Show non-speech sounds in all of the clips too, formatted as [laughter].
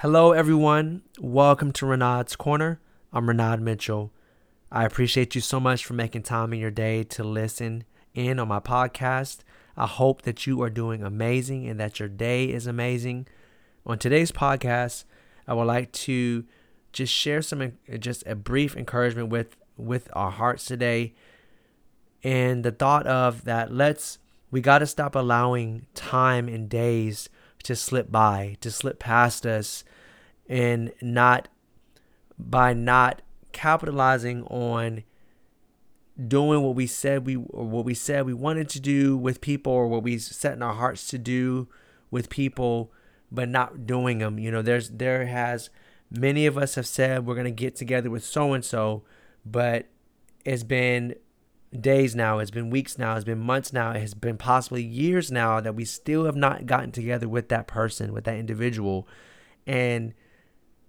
Hello, everyone. Welcome to Renaud's Corner. I'm Renaud Mitchell. I appreciate you so much for making time in your day to listen in on my podcast. I hope that you are doing amazing and that your day is amazing. On today's podcast, I would like to just share some just a brief encouragement with with our hearts today and the thought of that let's we got to stop allowing time and days to slip by, to slip past us, and not by not capitalizing on doing what we said we or what we said we wanted to do with people or what we set in our hearts to do with people but not doing them you know there's there has many of us have said we're going to get together with so and so but it's been days now, it's been weeks now, it's been months now, it has been possibly years now that we still have not gotten together with that person, with that individual. And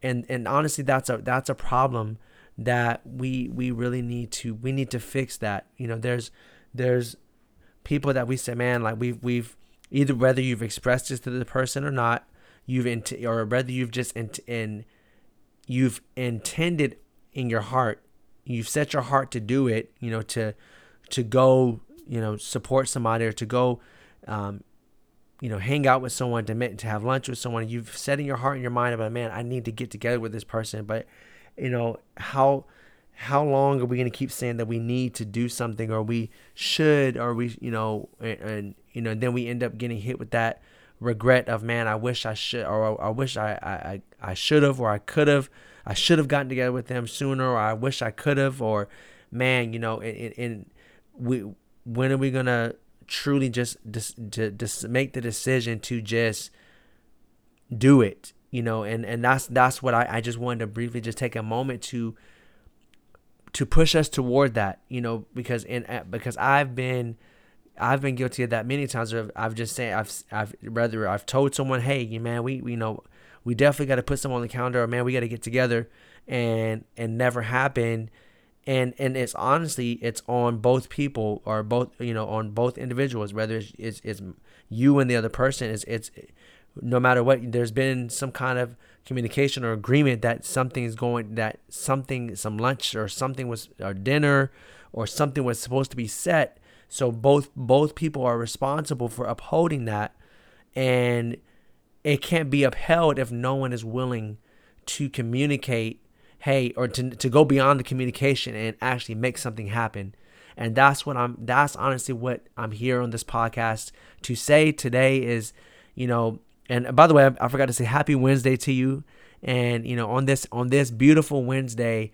and and honestly that's a that's a problem that we we really need to we need to fix that. You know, there's there's people that we say, man, like we've we've either whether you've expressed this to the person or not, you've int- or whether you've just in, in you've intended in your heart you've set your heart to do it, you know, to to go, you know, support somebody or to go, um, you know, hang out with someone, to meet, to have lunch with someone. You've set in your heart and your mind about, man, I need to get together with this person. But, you know, how how long are we going to keep saying that we need to do something or we should or we, you know, and, and you know, then we end up getting hit with that regret of, man, I wish I should or I wish I I I should have or I could have I should have gotten together with them sooner, or I wish I could have, or man, you know, and, and we when are we gonna truly just to make the decision to just do it, you know, and and that's that's what I I just wanted to briefly just take a moment to to push us toward that, you know, because in because I've been I've been guilty of that many times. I've just said I've I've rather I've told someone, hey, you man, we we know we definitely got to put someone on the calendar or man we got to get together and and never happen and and it's honestly it's on both people or both you know on both individuals whether it's it's, it's you and the other person it's it's no matter what there's been some kind of communication or agreement that something is going that something some lunch or something was or dinner or something was supposed to be set. So both both people are responsible for upholding that. And it can't be upheld if no one is willing to communicate hey or to, to go beyond the communication and actually make something happen. And that's what i'm that's honestly what i'm here on this podcast to say today is you know and by the way I, forgot to say happy wednesday to you. And you know on this on this beautiful wednesday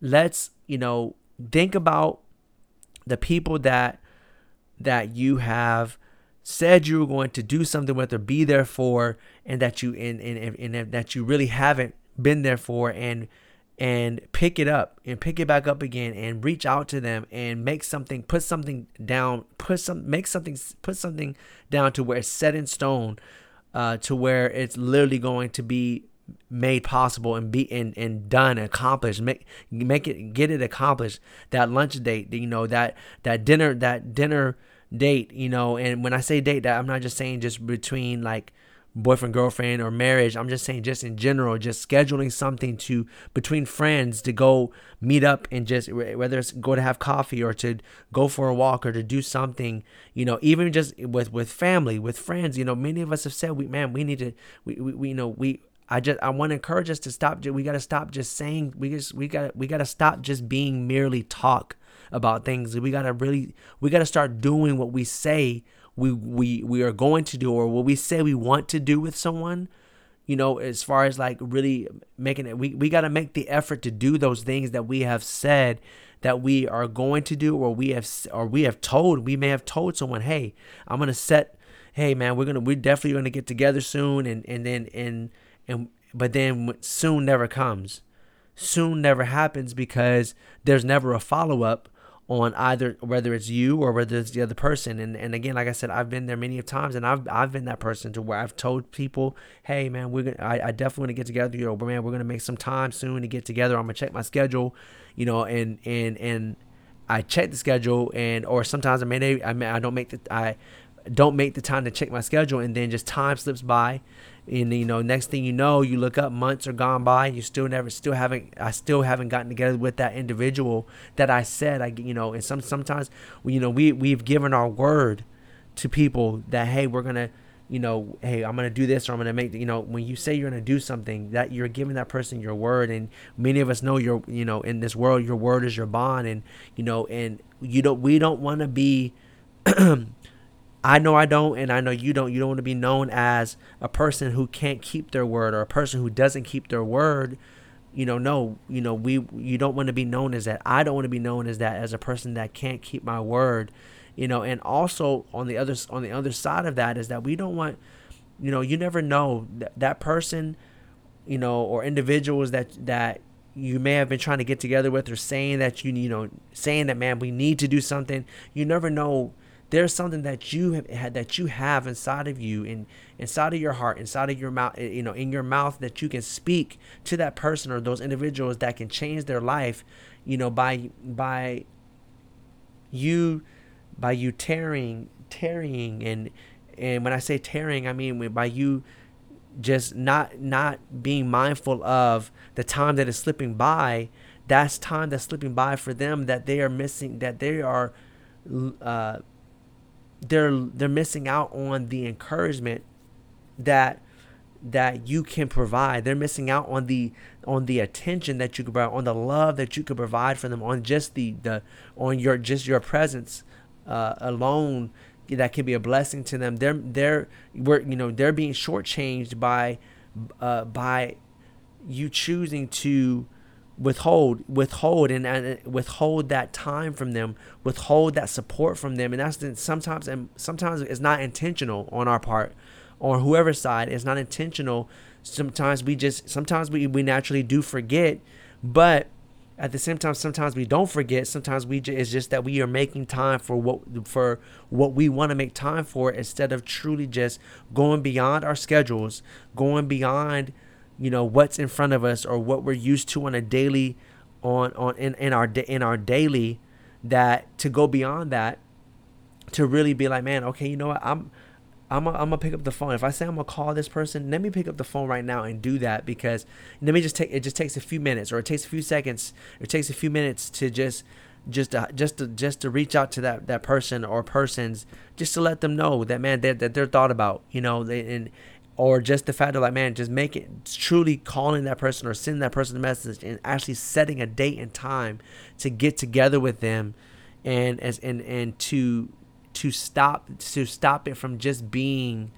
let's you know think about the people that that you have said you were going to do something with or be there for and that you and, and, and that you really haven't been there for. And and pick it up and pick it back up again and reach out to them and make something put something down put some make something put something down to where it's set in stone uh, to where it's literally going to be made possible and be and, and done accomplished. Make make it get it accomplished. That lunch date you know that that dinner that dinner date, you know, and when I say date that I'm not just saying just between like boyfriend girlfriend or marriage i'm just saying just in general just scheduling something to between friends to go meet up and just whether it's go to have coffee or to go for a walk or to do something you know even just with with family with friends you know many of us have said we man we need to we, we, we you know we I just I want to encourage us to stop. We got to stop just saying. We just we got we got to stop just being merely talk about things. We gotta really we gotta start doing what we say we we we are going to do or what we say we want to do with someone. You know, as far as like really making it, we, we got to make the effort to do those things that we have said that we are going to do, or we have, or we have told. We may have told someone, "Hey, I'm gonna set. Hey, man, we're gonna, we're definitely gonna get together soon," and and then and and but then soon never comes. Soon never happens because there's never a follow up on either whether it's you or whether it's the other person. And and again, like I said, I've been there many times, and I've I've been that person to where I've told people, hey man, we're gonna I, I definitely want to get together. You know, man, we're gonna make some time soon to get together. I'm gonna check my schedule, you know, and and and I check the schedule, and or sometimes I may I may I don't make the I don't make the time to check my schedule, and then just time slips by, and you know next thing you know you look up months are gone by you still never still haven't i still haven't gotten together with that individual that i said i you know and some sometimes we you know we we've given our word to people that hey we're gonna you know hey i'm gonna do this or i'm gonna make you know when you say you're gonna do something that you're giving that person your word and many of us know your you know in this world your word is your bond and you know and you don't we don't want to be [clears throat] I know I don't, and I know you don't. You don't want to be known as a person who can't keep their word or a person who doesn't keep their word. You know, no, you know, we you don't want to be known as that. I don't want to be known as that as a person that can't keep my word. You know, and also on the other on the other side of that is that we don't want, you know, you never know that that person, you know, or individuals that that you may have been trying to get together with or saying that you you know saying that man we need to do something. You never know there's something that you have that you have inside of you in inside of your heart inside of your mouth you know in your mouth that you can speak to that person or those individuals that can change their life you know by by you by you tearing tearing and and when i say tearing i mean by you just not not being mindful of the time that is slipping by. That's time that's slipping by for them that they are missing that they are uh, they're they're missing out on the encouragement that that you can provide. They're missing out on the on the attention that you could provide, on the love that you could provide for them, on just the the on your just your presence uh, alone that can be a blessing to them. They're they're we're you know they're being shortchanged by uh, by you choosing to withhold withhold and, and withhold that time from them withhold that support from them. And that's sometimes and sometimes it's not intentional on our part or whoever's side. It's not intentional. Sometimes we just sometimes we, we naturally do forget but at the same time sometimes we don't forget. Sometimes we just, it's just that we are making time for what for what we want to make time for instead of truly just going beyond our schedules going beyond you know what's in front of us or what we're used to on a daily on on in, in our in our daily that to go beyond that to really be like man okay you know what i'm I'm gonna, I'm pick up the phone. If I say I'm gonna call this person, let me pick up the phone right now and do that because let me just take it. Just takes a few minutes, or it takes a few seconds, it takes a few minutes to just, just to, just to just to reach out to that that person or persons, just to let them know that man that, that they're thought about, you know, they, and or just the fact of like man just make it truly calling that person or sending that person a message and actually setting a date and time to get together with them and as and and to to stop to stop it from just being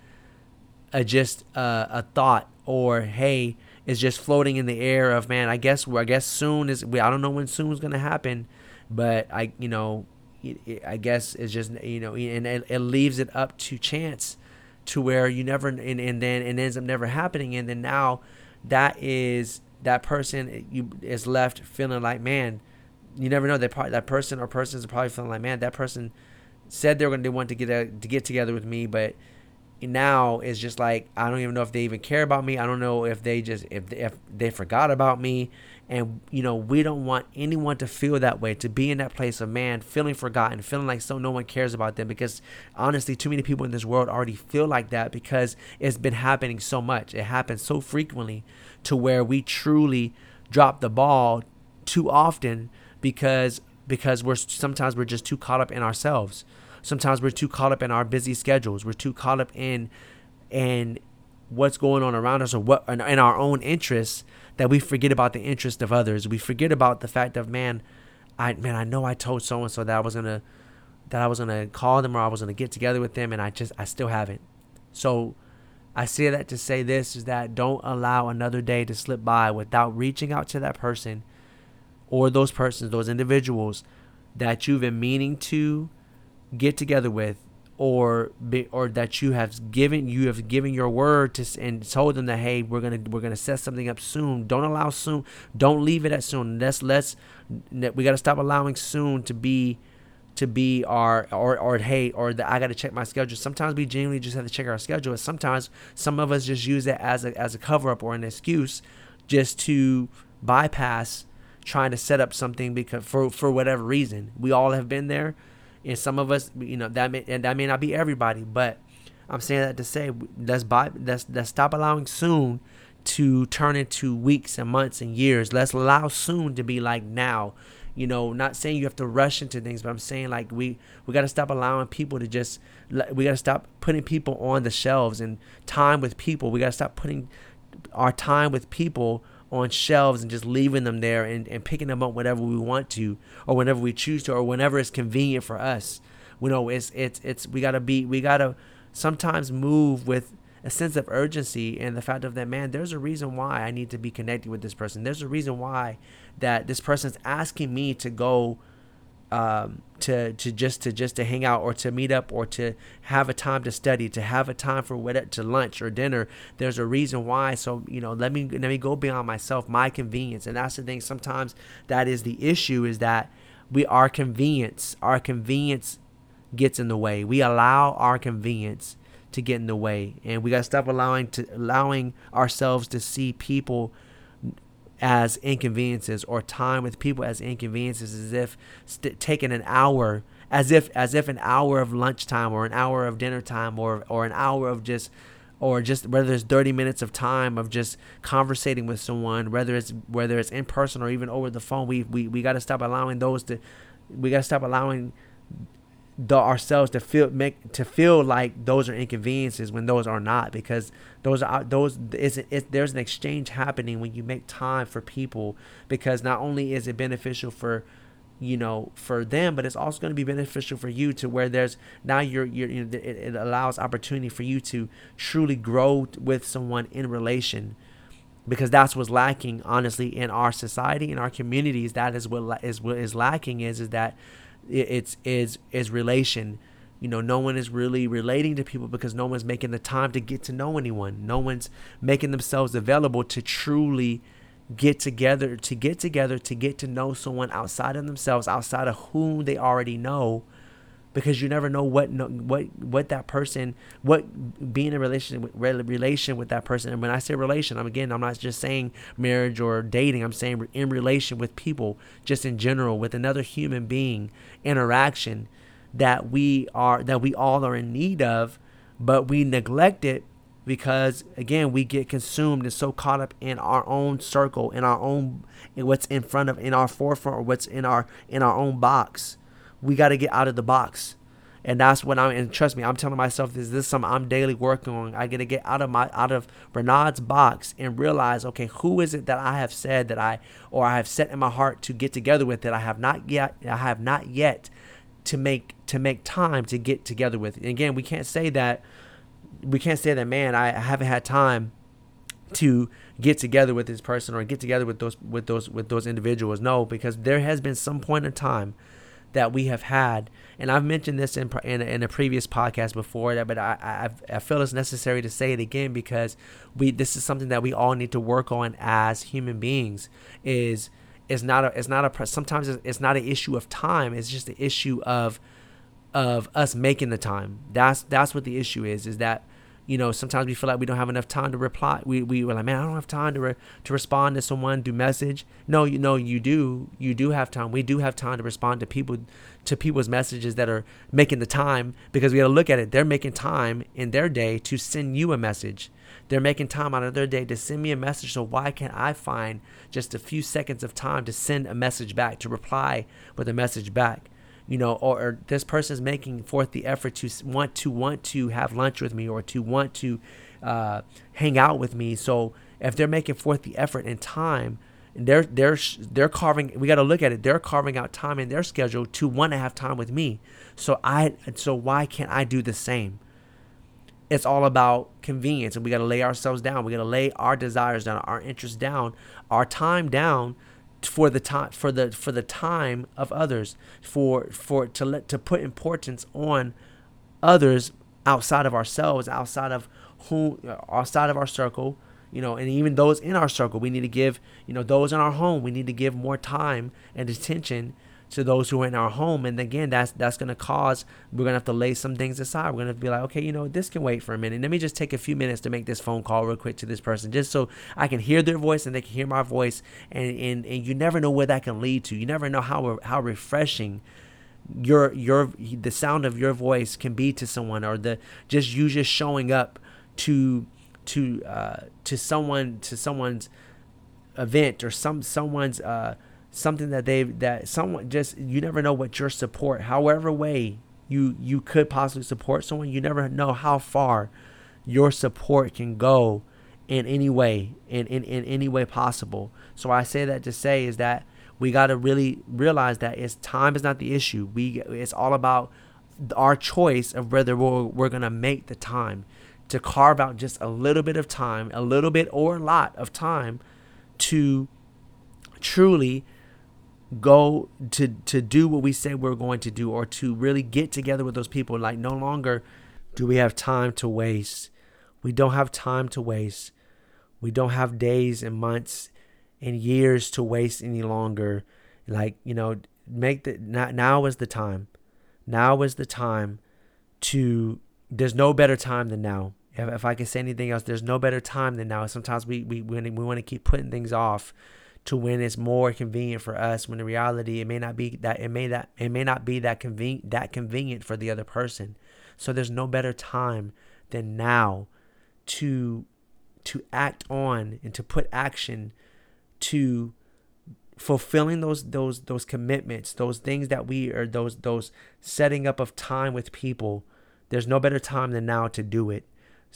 a just a, a thought or hey it's just floating in the air of man i guess i guess soon is i don't know when soon is to happen but i you know i guess it's just you know and it, it leaves it up to chance to where you never and, and then it ends up never happening. And then now that is that person you is left feeling like man you never know that probably that person or persons are probably feeling like man that person said they were going to want to get a, to get together with me but now it's just like I don't even know if they even care about me. I don't know if they just if they, if they forgot about me. And you know we don't want anyone to feel that way to be in that place of man feeling forgotten feeling like so no one cares about them because honestly too many people in this world already feel like that because it's been happening so much. It happens so frequently to where we truly drop the ball too often because because we're sometimes we're just too caught up in ourselves sometimes we're too caught up in our busy schedules we're too caught up in in what's going on around us or what in our own interests that we forget about the interest of others. We forget about the fact of man, I man, I know I told so and so that I was gonna that I was gonna call them or I was gonna get together with them, and I just I still haven't. So I say that to say this is that don't allow another day to slip by without reaching out to that person or those persons, those individuals that you've been meaning to get together with or be, or that you have given you have given your word to and told them that hey we're gonna we're gonna set something up soon don't allow soon don't leave it at soon let's let's we got to stop allowing soon to be to be our or or hey or that I got to check my schedule. Sometimes we genuinely just have to check our schedule. Sometimes some of us just use it as a as a cover up or an excuse just to bypass trying to set up something because for for whatever reason. We all have been there and some of us, you know, that may and that may not be everybody, but I'm saying that to say let's buy let's let's stop allowing soon to turn into weeks and months and years. Let's allow soon to be like now. You know, not saying you have to rush into things, but I'm saying like we we got to stop allowing people to just we got to stop putting people on the shelves and time with people. We got to stop putting our time with people on shelves and just leaving them there and, and picking them up whenever we want to or whenever we choose to or whenever it's convenient for us. You know, it's it's it's we gotta be we gotta sometimes move with a sense of urgency and the fact of that man there's a reason why i need to be connected with this person there's a reason why that this person's asking me to go um, to to just to just to hang out or to meet up or to have a time to study to have a time for what to lunch or dinner there's a reason why. So you know let me let me go beyond myself my convenience. And that's the thing sometimes that is the issue is that we our convenience our convenience gets in the way. We allow our convenience to get in the way. And we got to stop allowing to allowing ourselves to see people as inconveniences or time with people as inconveniences as if st- taking an hour as if as if an hour of lunchtime or an hour of dinner time or or an hour of just or just whether it's 30 minutes of time of just conversating with someone whether it's whether it's in person or even over the phone we we, we got to stop allowing those to we got to stop allowing the ourselves to feel make to feel like those are inconveniences when those are not because those are those is it, there's an exchange happening when you make time for people because not only is it beneficial for you know for them but it's also going to be beneficial for you to where there's now you're, you're you know, it, it allows opportunity for you to truly grow with someone in relation because that's what's lacking honestly in our society in our communities that is what is what is lacking is is that it's is is relation. You know no one is really relating to people because no one's making the time to get to know anyone. No one's making themselves available to truly get together to get together to get to know someone outside of themselves outside of whom they already know because you never know what what what that person what being in relation with relation with that person. And when i say relation i'm again i'm not just saying marriage or dating. I'm saying in relation with people just in general with another human being interaction that we are that we all are in need of but we neglect it because again we get consumed and so caught up in our own circle in our own in what's in front of in our forefront or what's in our in our own box we got to get out of the box. And that's what I'm and trust me, I'm telling myself this, this is something I'm daily working on. I gotta get out of my out of Bernard's box and realize, okay, who is it that I have said that I or I have set in my heart to get together with that I have not yet I have not yet to make to make time to get together with. And again, we can't say that we can't say that man, I haven't had time to get together with this person or get together with those with those with those individuals. No, because there has been some point in time that we have had. And I've mentioned this in in, in a previous podcast before, but I, I I feel it's necessary to say it again because we this is something that we all need to work on as human beings. Is is not a it's not a sometimes it's not an issue of time. It's just an issue of of us making the time. That's that's what the issue is. Is that you know, sometimes we feel like we don't have enough time to reply. We, we were like, man, I don't have time to, re- to respond to someone, do message. No, you know, you do. You do have time. We do have time to respond to people, to people's messages that are making the time because we got to look at it. They're making time in their day to send you a message. They're making time out of their day to send me a message. So why can't I find just a few seconds of time to send a message back, to reply with a message back? You know, or, or this person is making forth the effort to want to want to have lunch with me or to want to uh, hang out with me. So if they're making forth the effort and time, and they're they're they're carving, we got to look at it. They're carving out time in their schedule to want to have time with me. So I so why can't I do the same? It's all about convenience, and we got to lay ourselves down. We got to lay our desires down, our interests down, our time down for the time for the for the time of others for for to let to put importance on others outside of ourselves outside of who outside of our circle you know and even those in our circle. We need to give you know those in our home we need to give more time and attention to those who are in our home. And again, that's that's gonna cause we're gonna have to lay some things aside. We're gonna be like, okay, you know, this can wait for a minute. Let me just take a few minutes to make this phone call real quick to this person, just so I can hear their voice and they can hear my voice. And and, and you never know where that can lead to. You never know how how refreshing your your the sound of your voice can be to someone or the just you just showing up to to uh to someone to someone's event or some someone's uh something that they that someone just you never know what your support however way you you could possibly support someone you never know how far your support can go in any way in, in, in any way possible. So i say that to say is that we got to really realize that it's time is not the issue. We it's all about our choice of whether we're, we're going to make the time to carve out just a little bit of time a little bit or a lot of time to truly go to to do what we say we're going to do or to really get together with those people. Like no longer do we have time to waste. We don't have time to waste. We don't have days and months and years to waste any longer. Like you know make the now, now is the time. Now is the time to there's no better time than now. If, if i can say anything else there's no better time than now. Sometimes we we, we, we want to keep putting things off to when it's more convenient for us when in reality it may not be that it may that it may not be that convenient that convenient for the other person. So there's no better time than now to to act on and to put action to fulfilling those those those commitments those things that we are those those setting up of time with people. There's no better time than now to do it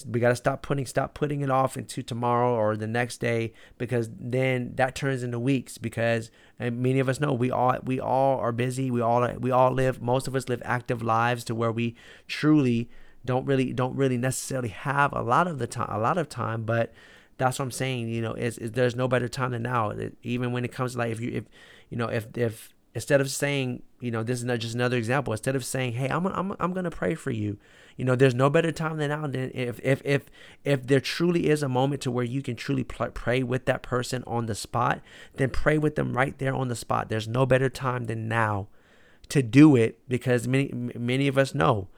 we got to stop putting stop putting it off into tomorrow or the next day because then that turns into weeks because many of us know we all we all are busy. We all we all live most of us live active lives to where we truly don't really don't really necessarily have a lot of the time a lot of time but that's what I'm saying you know is, is there's no better time than now. It, even when it comes to like if you if you know if if instead of saying you know this is not just another example instead of saying hey I'm I'm I'm going to pray for you you know, there's no better time than now. Than if if if if there truly is a moment to where you can truly pray with that person on the spot, then pray with them right there on the spot. There's no better time than now to do it because many many of us know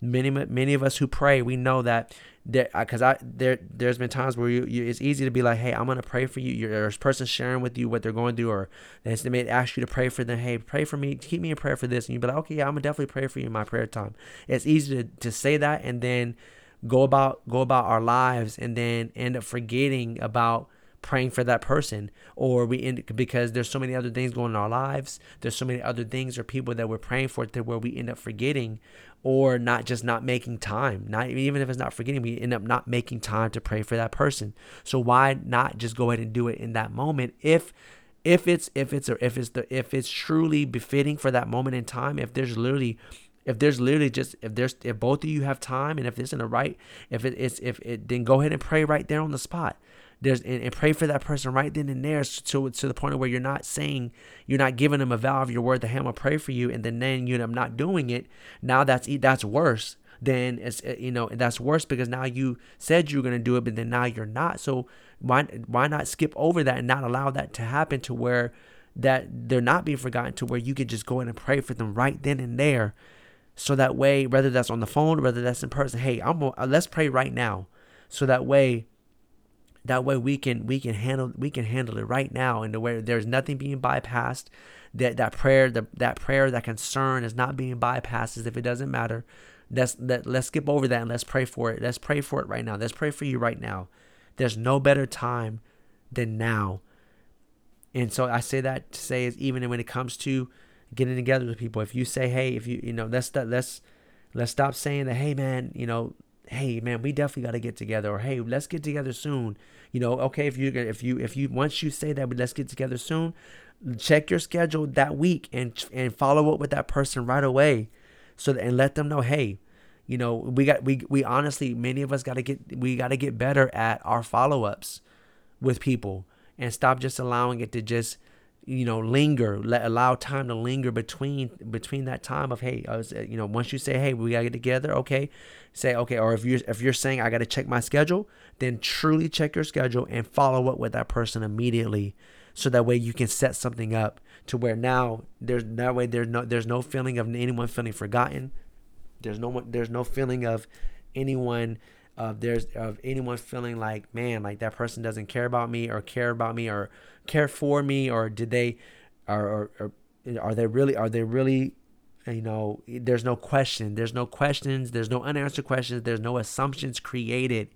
many many of us who pray we know that because uh, I there there's been times where you, you, it's easy to be like hey I'm gonna pray for you You're, there's person sharing with you what they're going through or they may ask you to pray for them hey pray for me keep me in prayer for this and you be like okay yeah, I'm gonna definitely pray for you in my prayer time. It's easy to, to say that and then go about go about our lives and then end up forgetting about praying for that person or we end because there's so many other things going in our lives there's so many other things or people that we're praying for to where we end up forgetting or not just not making time not even if it's not forgetting we end up not making time to pray for that person. So why not just go ahead and do it in that moment? If if it's if it's or if it's the if it's truly befitting for that moment in time if there's literally if there's literally just if there's if both of you have time and if it's in the right if it, it's if it then go ahead and pray right there on the spot there's and, and, pray for that person right then and there to, to the point where you're not saying you're not giving them a vow of your word that hey, I'm gonna pray for you and then then you end not doing it. Now that's that's worse then it's uh, you know that's worse because now you said you're gonna do it but then now you're not. So why why not skip over that and not allow that to happen to where that they're not being forgotten to where you could just go in and pray for them right then and there. So that way whether that's on the phone whether that's in person hey i'm uh, let's pray right now. So that way that way we can we can handle we can handle it right now in the way there's nothing being bypassed. That that prayer, the, that prayer, that concern is not being bypassed as if it doesn't matter. Let's let, let's skip over that and let's pray for it. Let's pray for it right now. Let's pray for you right now. There's no better time than now. And so I say that to say is even when it comes to getting together with people, if you say, hey, if you you know, let's let's let's stop saying that, hey man, you know, hey man, we definitely got to get together, or hey, let's get together soon. You know, okay, if you if you if you once you say that, we let's get together soon, check your schedule that week and and follow up with that person right away, so that, and let them know, hey, you know, we got we we honestly many of us got to get we got to get better at our follow ups with people and stop just allowing it to just you know linger let allow time to linger between between that time of hey uh, was, you know once you say hey we gotta get together okay say okay or if you're if you're saying i gotta check my schedule then truly check your schedule and follow up with that person immediately so that way you can set something up to where now there's that way there's no there's no feeling of anyone feeling forgotten. There's no there's no feeling of anyone of there's of anyone feeling like man like that person doesn't care about me or care about me or care for me or did they or, or, or are they really are they really you know, there's no question. There's no questions. There's no unanswered questions. There's no assumptions created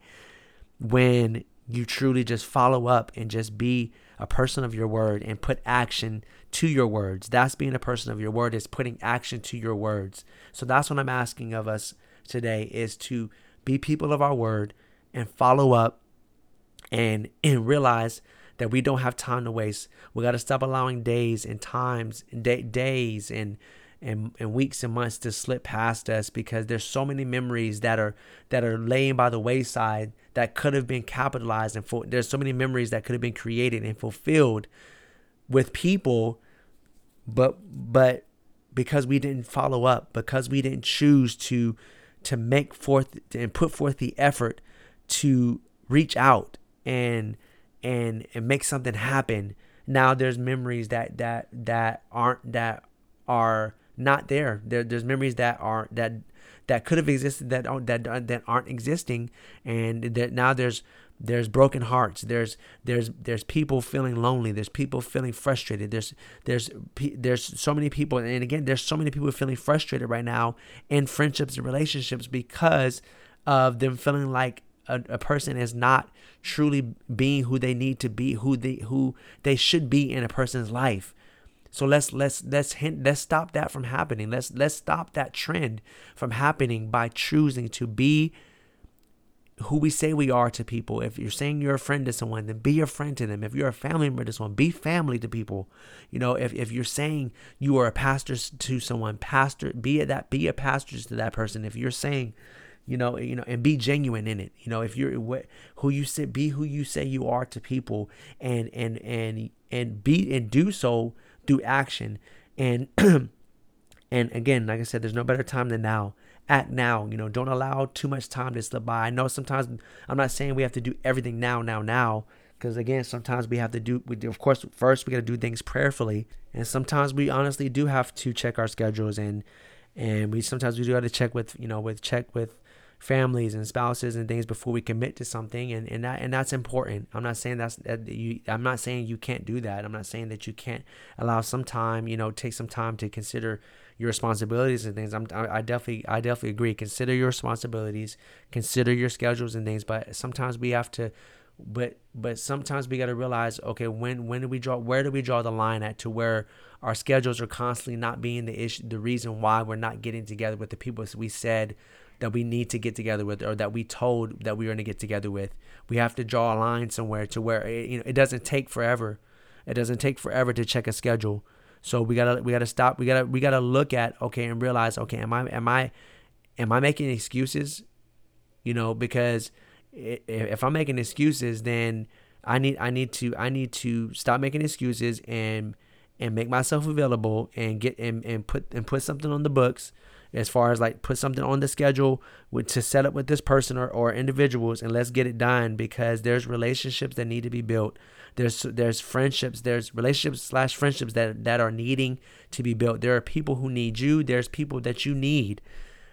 when you truly just follow up and just be a person of your word and put action to your words. That's being a person of your word is putting action to your words. So that's what I'm asking of us today is to be people of our word and follow up and and realize that we don't have time to waste. We got to stop allowing days and times and day, days and and, and weeks and months to slip past us because there's so many memories that are that are laying by the wayside that could have been capitalized and for, there's so many memories that could have been created and fulfilled with people but but because we didn't follow up because we didn't choose to to make forth and put forth the effort to reach out and and and make something happen now there's memories that that that aren't that are not there. there there's memories that are that that could have existed that that that aren't existing, and that now there's there's broken hearts. There's there's there's people feeling lonely. There's people feeling frustrated. There's there's there's so many people and again there's so many people feeling frustrated right now in friendships and relationships because of them feeling like a, a person is not truly being who they need to be who they who they should be in a person's life. So let's let's let's hint let's stop that from happening. Let's let's stop that trend from happening by choosing to be who we say we are to people. If you're saying you're a friend to someone, then be a friend to them. If you're a family member to someone, be family to people. You know, if, if you're saying you are a pastor to someone, pastor, be that be a pastor to that person. If you're saying, you know, you know, and be genuine in it. You know, if you're what who you say, be who you say you are to people, and and and and be and do so through action. And [clears throat] and again, like I said, there's no better time than now. Act now. You know, don't allow too much time to slip by. I know sometimes I'm not saying we have to do everything now, now, now. Because again, sometimes we have to do. We do, of course, first we got to do things prayerfully, and sometimes we honestly do have to check our schedules and and we sometimes we do have to check with you know with check with families and spouses and things before we commit to something and, and that and that's important i'm not saying that's that you i'm not saying you can't do that i'm not saying that you can't allow some time you know take some time to consider your responsibilities and things i'm i definitely i definitely agree consider your responsibilities consider your schedules and things but sometimes we have to but but sometimes we got to realize okay when when do we draw where do we draw the line at to where our schedules are constantly not being the issue the reason why we're not getting together with the people we said that we need to get together with or that we told that we were going to get together with. We have to draw a line somewhere to where it, you know it doesn't take forever. It doesn't take forever to check a schedule. So we gotta we gotta stop. We gotta we gotta look at okay and realize okay am I am I am I making excuses? You know because if I'm making excuses then I need I need to I need to stop making excuses and and make myself available and get and, and put and put something on the books as far as like put something on the schedule with, to set up with this person or, or individuals and let's get it done because there's relationships that need to be built. There's there's friendships there's relationships slash friendships that that are needing to be built. There are people who need you. There's people that you need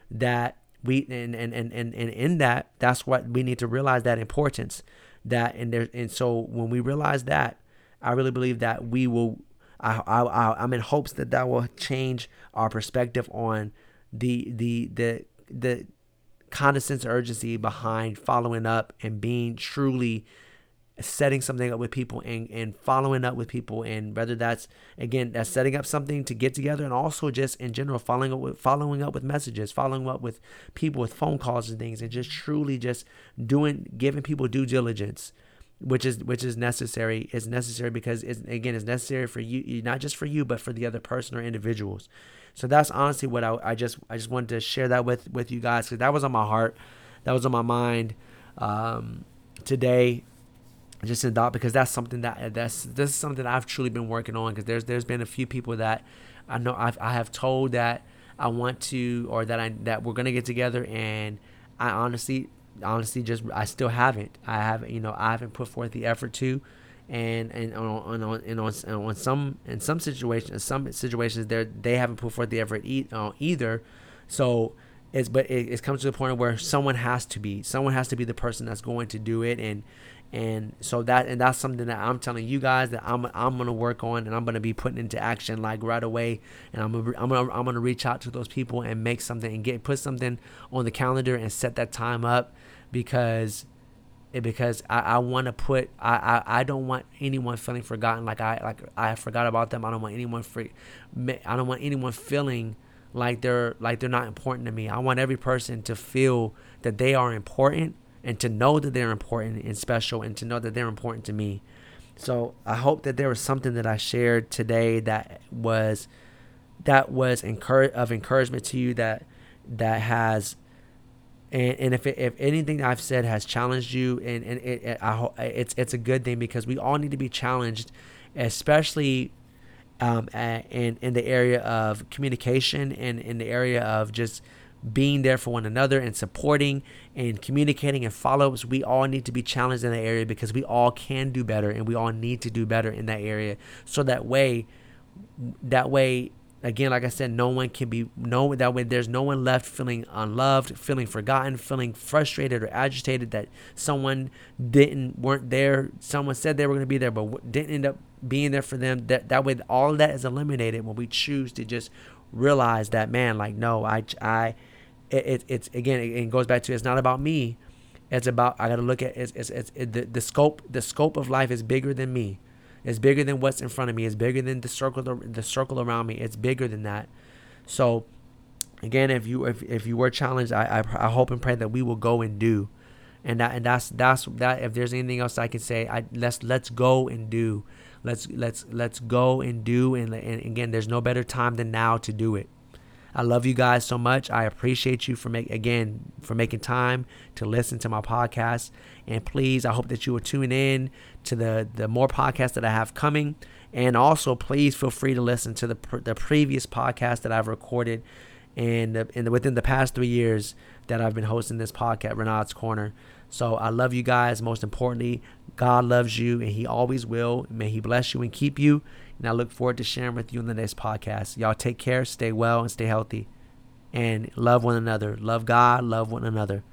that we and and and and, and in that that's what we need to realize that importance that and there and so when we realize that i really believe that we will I, I, I'm in hopes that that will change our perspective on the the the the sense urgency behind following up and being truly setting something up with people and, and following up with people. And whether that's again that's setting up something to get together and also just in general following up with following up with messages following up with people with phone calls and things and just truly just doing giving people due diligence which is which is necessary. Is necessary because it's again it's necessary for you not just for you but for the other person or individuals so that's honestly what I, I just I just wanted to share that with with you guys because that was on my heart, that was on my mind um, today. Just in thought because that's something that that's this is something I've truly been working on because there's there's been a few people that I know I've, I have told that I want to or that I that we're gonna get together and I honestly honestly just I still haven't I haven't you know I haven't put forth the effort to and and on on and on, and on some in some situations some situations they they haven't put forth the effort e- uh, either. So it's but it, it comes to the point where someone has to be someone has to be the person that's going to do it. And and so that and that's something that I'm telling you guys that I'm I'm gonna work on and I'm gonna be putting into action like right away. And I'm gonna, I'm gonna I'm gonna reach out to those people and make something and get put something on the calendar and set that time up because because I, I want to put I, I, I don't want anyone feeling forgotten like I like I forgot about them I don't want anyone free I don't want anyone feeling like they're like they're not important to me I want every person to feel that they are important and to know that they're important and special and to know that they're important to me. So I hope that there was something that I shared today that was that was encourage of encouragement to you that that has and, and if it, if anything I've said has challenged you and, and it, it I, it's it's a good thing because we all need to be challenged especially um, in in the area of communication and in the area of just being there for one another and supporting and communicating and follow-ups. We all need to be challenged in that area because we all can do better and we all need to do better in that area. So that way that way again like i said no one can be no that way there's no one left feeling unloved feeling forgotten feeling frustrated or agitated that someone didn't weren't there. Someone said they were going to be there but didn't end up being there for them. That that way all that is eliminated when we choose to just realize that man like no i i it, it, it's again it, it, goes back to it's not about me. It's about i gotta look at it's, it's, it's it, the, the scope the scope of life is bigger than me it's bigger than what's in front of me. It's bigger than the circle the circle around me. It's bigger than that. So again if you if, if you were challenged I, I i hope and pray that we will go and do. And that and that's that's that if there's anything else i can say i let's let's go and do. Let's let's let's go and do. And, and again there's no better time than now to do it I love you guys so much. I appreciate you for make again for making time to listen to my podcast. And please, I hope that you will tune in to the the more podcasts that I have coming. And also, please feel free to listen to the the previous podcast that I've recorded, and in within the past three years that I've been hosting this podcast, Renard's Corner. So I love you guys. Most importantly, God loves you, and He always will. May He bless you and keep you. And I look forward to sharing with you in the next podcast. Y'all take care, stay well, and stay healthy. And love one another. Love God, love one another.